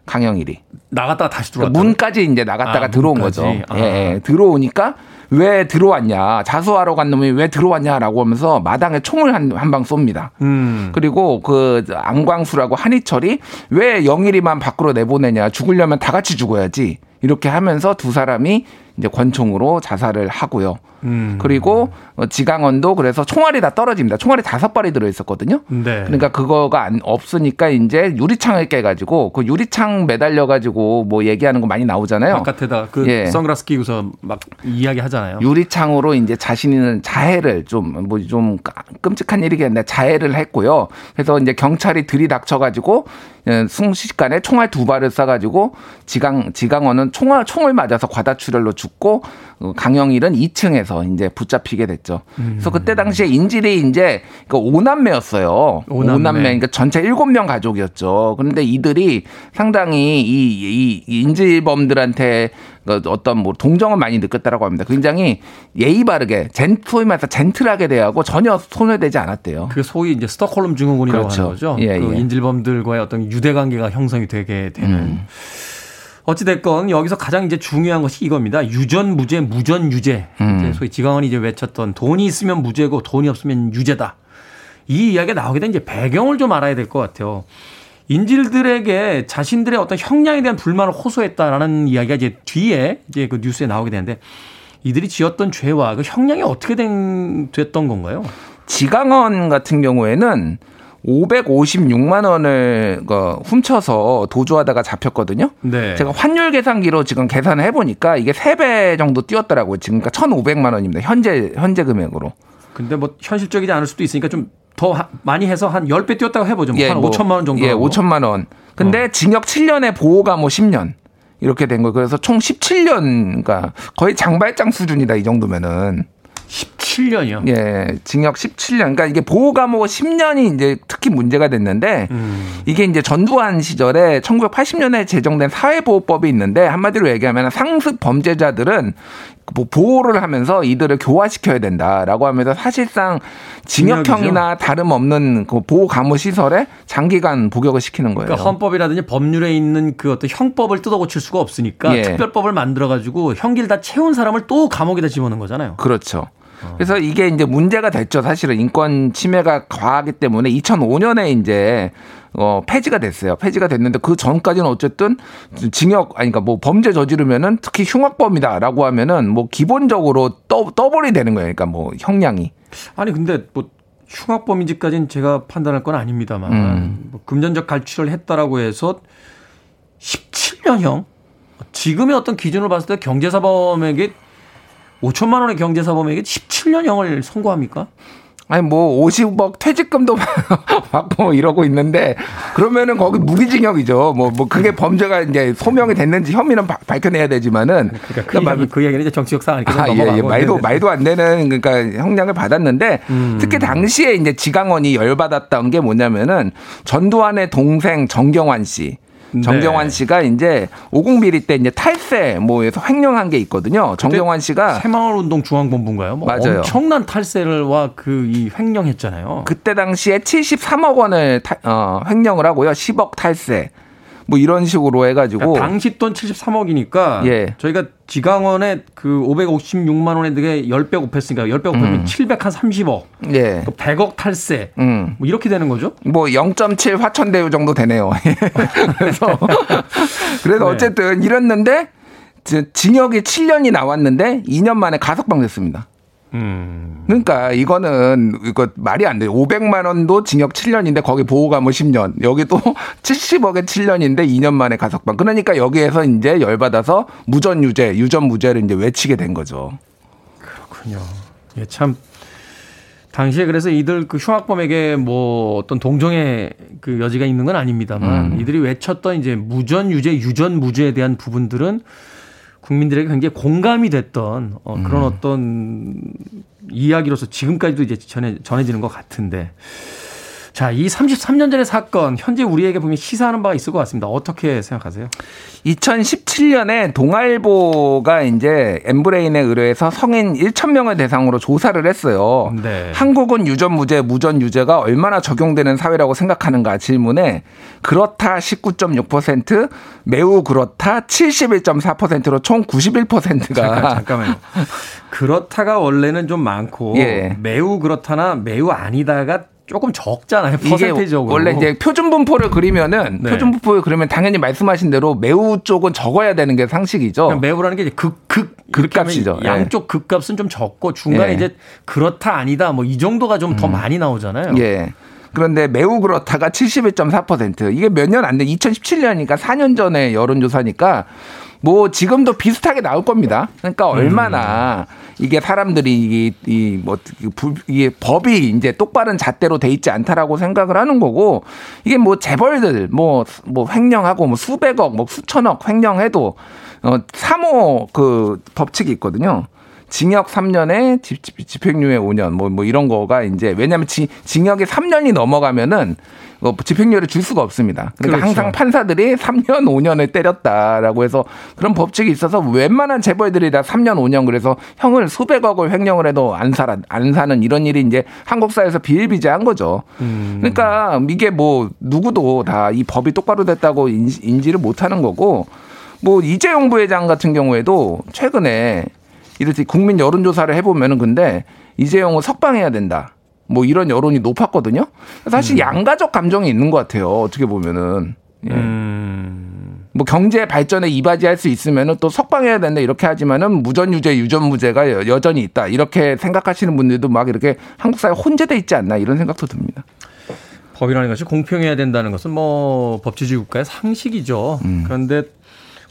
강영일이 나갔다가 다시 들어왔다. 그러니까 문까지 이제 나갔다가 아, 들어온 문까지? 거죠. 아. 예, 예. 들어오니까 왜 들어왔냐 자수하러 간 놈이 왜 들어왔냐라고 하면서 마당에 총을 한 한 방 쏩니다. 음. 그리고 그 안광수라고 한희철이 왜 영일이만 밖으로 내보내냐 죽으려면 다 같이 죽어야지 이렇게 하면서 두 사람이 이제 권총으로 자살을 하고요. 음. 그리고 어, 지강원도 그래서 총알이 다 떨어집니다. 총알이 다섯 발이 들어 있었거든요. 네. 그러니까 그거가 안, 없으니까 이제 유리창을 깨가지고 그 유리창 매달려가지고 뭐 얘기하는 거 많이 나오잖아요. 바깥에다 그 예. 선글라스 끼고서 막 이야기 하잖아요. 유리창으로 이제 자신은 자해를 좀 뭐 좀 끔찍한 일이겠는데 자해를 했고요. 그래서 이제 경찰이 들이닥쳐가지고 예, 순식간에 총알 두 발을 쏴가지고 지강 지강원은 총알 총을 맞아서 과다출혈로 죽고 어, 강영일은 2층에서 이제 붙잡히게 됐죠. 그래서 그때 당시에 인질이 이제 그 오남매였어요. 오남매. 그러니까 전체 일곱 명 가족이었죠. 그런데 이들이 상당히 이, 이 인질범들한테 그 어떤 뭐 동정을 많이 느꼈다라고 합니다. 굉장히 예의 바르게 젠 소위 말해서 젠틀하게 대하고 전혀 손을 대지 않았대요. 그게 소위 이제 스톡홀름 증후군이라고 그렇죠. 하는 거죠. 예, 그 예. 인질범들과의 어떤 유대 관계가 형성이 되게 되는. 음. 어찌 됐건 여기서 가장 이제 중요한 것이 이겁니다. 유전 무죄, 무전 유죄. 음. 이제 소위 지강원이 이제 외쳤던 돈이 있으면 무죄고 돈이 없으면 유죄다. 이 이야기가 나오게 된 이제 배경을 좀 알아야 될 것 같아요. 인질들에게 자신들의 어떤 형량에 대한 불만을 호소했다라는 이야기가 이제 뒤에 이제 그 뉴스에 나오게 되는데 이들이 지었던 죄와 그 형량이 어떻게 된, 됐던 건가요? 지강원 같은 경우에는 556만 원을 그 훔쳐서 도주하다가 잡혔거든요. 네. 제가 환율 계산기로 지금 계산을 해보니까 이게 3배 정도 뛰었더라고요. 지금 그러니까 1,500만 원입니다. 현재 현재 금액으로. 근데 뭐 현실적이지 않을 수도 있으니까 좀 더 많이 해서 한 10배 뛰었다고 해보죠. 뭐한 5천만 원 정도. 예, 5천만 원. 근데 징역 7년에 보호가 뭐 10년. 이렇게 된 거. 그래서 총 17년, 그러니까 거의 장발장 수준이다 이 정도면은. 17년이요. 예, 징역 17년. 그러니까 이게 보호 감옥 10년이 이제 특히 문제가 됐는데 이게 이제 전두환 시절에 1980년에 제정된 사회보호법이 있는데 한마디로 얘기하면 상습 범죄자들은 뭐 보호를 하면서 이들을 교화시켜야 된다라고 하면서 사실상 징역형이나 다름없는 그 보호 감호 시설에 장기간 복역을 시키는 거예요. 그러니까 헌법이라든지 법률에 있는 그 어떤 형법을 뜯어고칠 수가 없으니까 예. 특별법을 만들어 가지고 형기를 다 채운 사람을 또 감옥에다 집어넣은 거잖아요. 그렇죠. 그래서 이게 이제 문제가 됐죠. 사실은 인권 침해가 과하기 때문에 2005년에 이제 어 폐지가 됐어요. 폐지가 됐는데 그 전까지는 어쨌든 징역 아니 그러니까 뭐 범죄 저지르면은 특히 흉악범이다라고 하면은 뭐 기본적으로 더 더블이 되는 거예요. 그러니까 뭐 형량이. 아니 근데 뭐 흉악범인지까지는 제가 판단할 건 아닙니다만 음. 뭐 금전적 갈취를 했다라고 해서 17년형 지금의 어떤 기준으로 봤을 때 경제사범에게 5천만 원의 경제사범에게 17년형을 선고합니까? 아니 뭐 50억 퇴직금도 [LAUGHS] 받고 뭐 이러고 있는데 그러면은 거기 무기징역이죠. 뭐뭐 그게 범죄가 이제 소명이 됐는지 혐의는 바- 밝혀내야 되지만은 그러니까 그, 이야기, 그 이야기는 이제 정치적 상황이니까 아, 예, 넘어가고 예. 말도 네, 네. 말도 안 되는 그러니까 형량을 받았는데 음. 특히 당시에 이제 지강원이 열받았던 게 뭐냐면은 전두환의 동생 정경환 씨. 정경환 네. 씨가 이제 50 비리 때 이제 탈세 뭐에서 횡령한 게 있거든요. 정경환 씨가 새마을 운동 중앙본부인가요? 뭐 맞아요. 엄청난 탈세를와 그 이 횡령했잖아요. 그때 당시에 73억 원을 타- 어, 횡령을 하고요. 10억 탈세. 뭐 이런 식으로 해가지고 그러니까 당시 돈 73억이니까 예. 저희가 지강원에 그 556만 원에 되게 10배 곱했으니까 10배 곱하면 730억. 예. 100억 탈세. 음. 뭐 이렇게 되는 거죠? 뭐 0.7 화천대유 정도 되네요. [LAUGHS] 그래서 [LAUGHS] 그래서 네. 어쨌든 이랬는데 지- 징역이 7년이 나왔는데 2년 만에 가석방 됐습니다. 음. 그러니까 이거는 이거 말이 안 돼요. 500만 원도 징역 7년인데 거기 보호감은 10년. 여기도 70억에 7년인데 2년 만에 가석방. 그러니까 여기에서 이제 열받아서 무전 유죄, 유전 무죄를 이제 외치게 된 거죠. 그렇군요. 예, 참 당시에 그래서 이들 그 흉악범에게 뭐 어떤 동정의 그 여지가 있는 건 아닙니다만 음. 이들이 외쳤던 이제 무전 유죄, 유전 무죄에 대한 부분들은 국민들에게 굉장히 공감이 됐던 어, 그런 어떤 이야기로서 지금까지도 이제 전해, 전해지는 것 같은데 자, 이 33년 전의 사건 현재 우리에게 보면 시사하는 바가 있을 것 같습니다. 어떻게 생각하세요? 2017년에 동아일보가 이제 엠브레인에 의뢰해서 성인 1,000명을 대상으로 조사를 했어요. 네. 한국은 유전 무죄, 무전 유죄가 얼마나 적용되는 사회라고 생각하는가 질문에 그렇다 19.6%, 매우 그렇다 71.4%로 총 91%가 잠깐, 잠깐만요. 그렇다가 원래는 좀 많고 예. 매우 그렇다나 매우 아니다가 조금 적잖아요. 퍼센테이적으로. 원래 이제 표준 분포를 그리면은 네. 표준 분포를 그리면 당연히 말씀하신 대로 매우 쪽은 적어야 되는 게 상식이죠. 그냥 매우라는 게 이제 극, 극, 이렇게 하면 극값이죠. 예. 양쪽 극값은 좀 적고 중간에 예. 이제 그렇다 아니다 뭐 이 정도가 좀더 많이 나오잖아요. 예. 그런데 매우 그렇다가 71.4% 이게 몇 년 안 돼. 2017년이니까 4년 전에 여론조사니까 뭐 지금도 비슷하게 나올 겁니다. 그러니까 얼마나 이게 사람들이 이뭐 이게 법이 이제 똑바른 잣대로 돼 있지 않다라고 생각을 하는 거고 이게 뭐 재벌들 뭐뭐 횡령하고 뭐 수백억 뭐 수천억 횡령해도 어 3호 그 법칙이 있거든요. 징역 3년에 집, 집, 집행유예 5년 뭐, 뭐 이런 거가 이제 왜냐하면 지, 징역이 3년이 넘어가면은 어, 집행유예를 줄 수가 없습니다. 그러니까 그렇죠. 항상 판사들이 3년 5년을 때렸다라고 해서 그런 법칙이 있어서 웬만한 재벌들이 다 3년 5년 그래서 형을 수백억을 횡령을 해도 안 살아 안 사는 이런 일이 이제 한국 사회에서 비일비재한 거죠. 그러니까 이게 뭐 누구도 다 이 법이 똑바로 됐다고 인지, 인지를 못하는 거고 뭐 이재용 부회장 같은 경우에도 최근에 이렇게 국민 여론조사를 해보면은 근데 이재용은 석방해야 된다. 뭐 이런 여론이 높았거든요. 사실 양가적 감정이 있는 것 같아요. 어떻게 보면은. 예. 음. 뭐 경제 발전에 이바지할 수 있으면은 또 석방해야 된다 이렇게 하지만은 무전유죄, 유전무죄가 여- 여전히 있다 이렇게 생각하시는 분들도 막 이렇게 한국 사회 혼재돼 있지 않나 이런 생각도 듭니다. 법이라는 것이 공평해야 된다는 것은 뭐 법치주의 국가의 상식이죠. 음. 그런데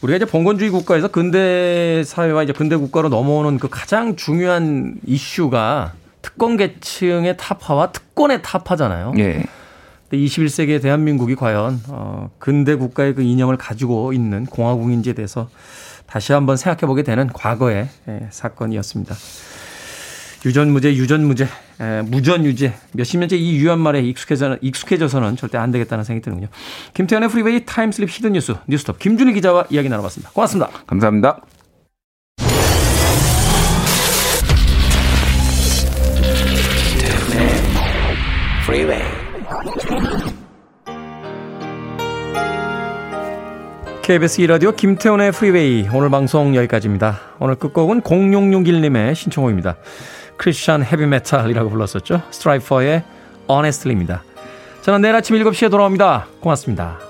우리가 이제 봉건주의 국가에서 근대 사회와 이제 근대 국가로 넘어오는 그 가장 중요한 이슈가 특권 계층의 타파와 특권의 타파잖아요. 예. 근데 21세기의 대한민국이 과연 어, 근대 국가의 그 이념을 가지고 있는 공화국인지에 대해서 다시 한번 생각해 보게 되는 과거의 예, 사건이었습니다. 유전무죄, 유전무죄, 에, 무전유죄 몇십 년째 이 유한 말에 익숙해져, 익숙해져서는 절대 안 되겠다는 생각이 드는군요. 김태훈의 프리웨이 time slip hidden 뉴스 뉴스톱 김준일 기자와 이야기 나눠봤습니다. 고맙습니다. 감사합니다. Freeway. KBS 2라디오 김태훈의 프리웨이 오늘 방송 여기까지입니다. 오늘 끝곡은 0661님의 신청곡입니다. 크리스천 헤비메탈이라고 불렀었죠. 스트라이퍼의 Honestly입니다. 저는 내일 아침 7시에 돌아옵니다. 고맙습니다.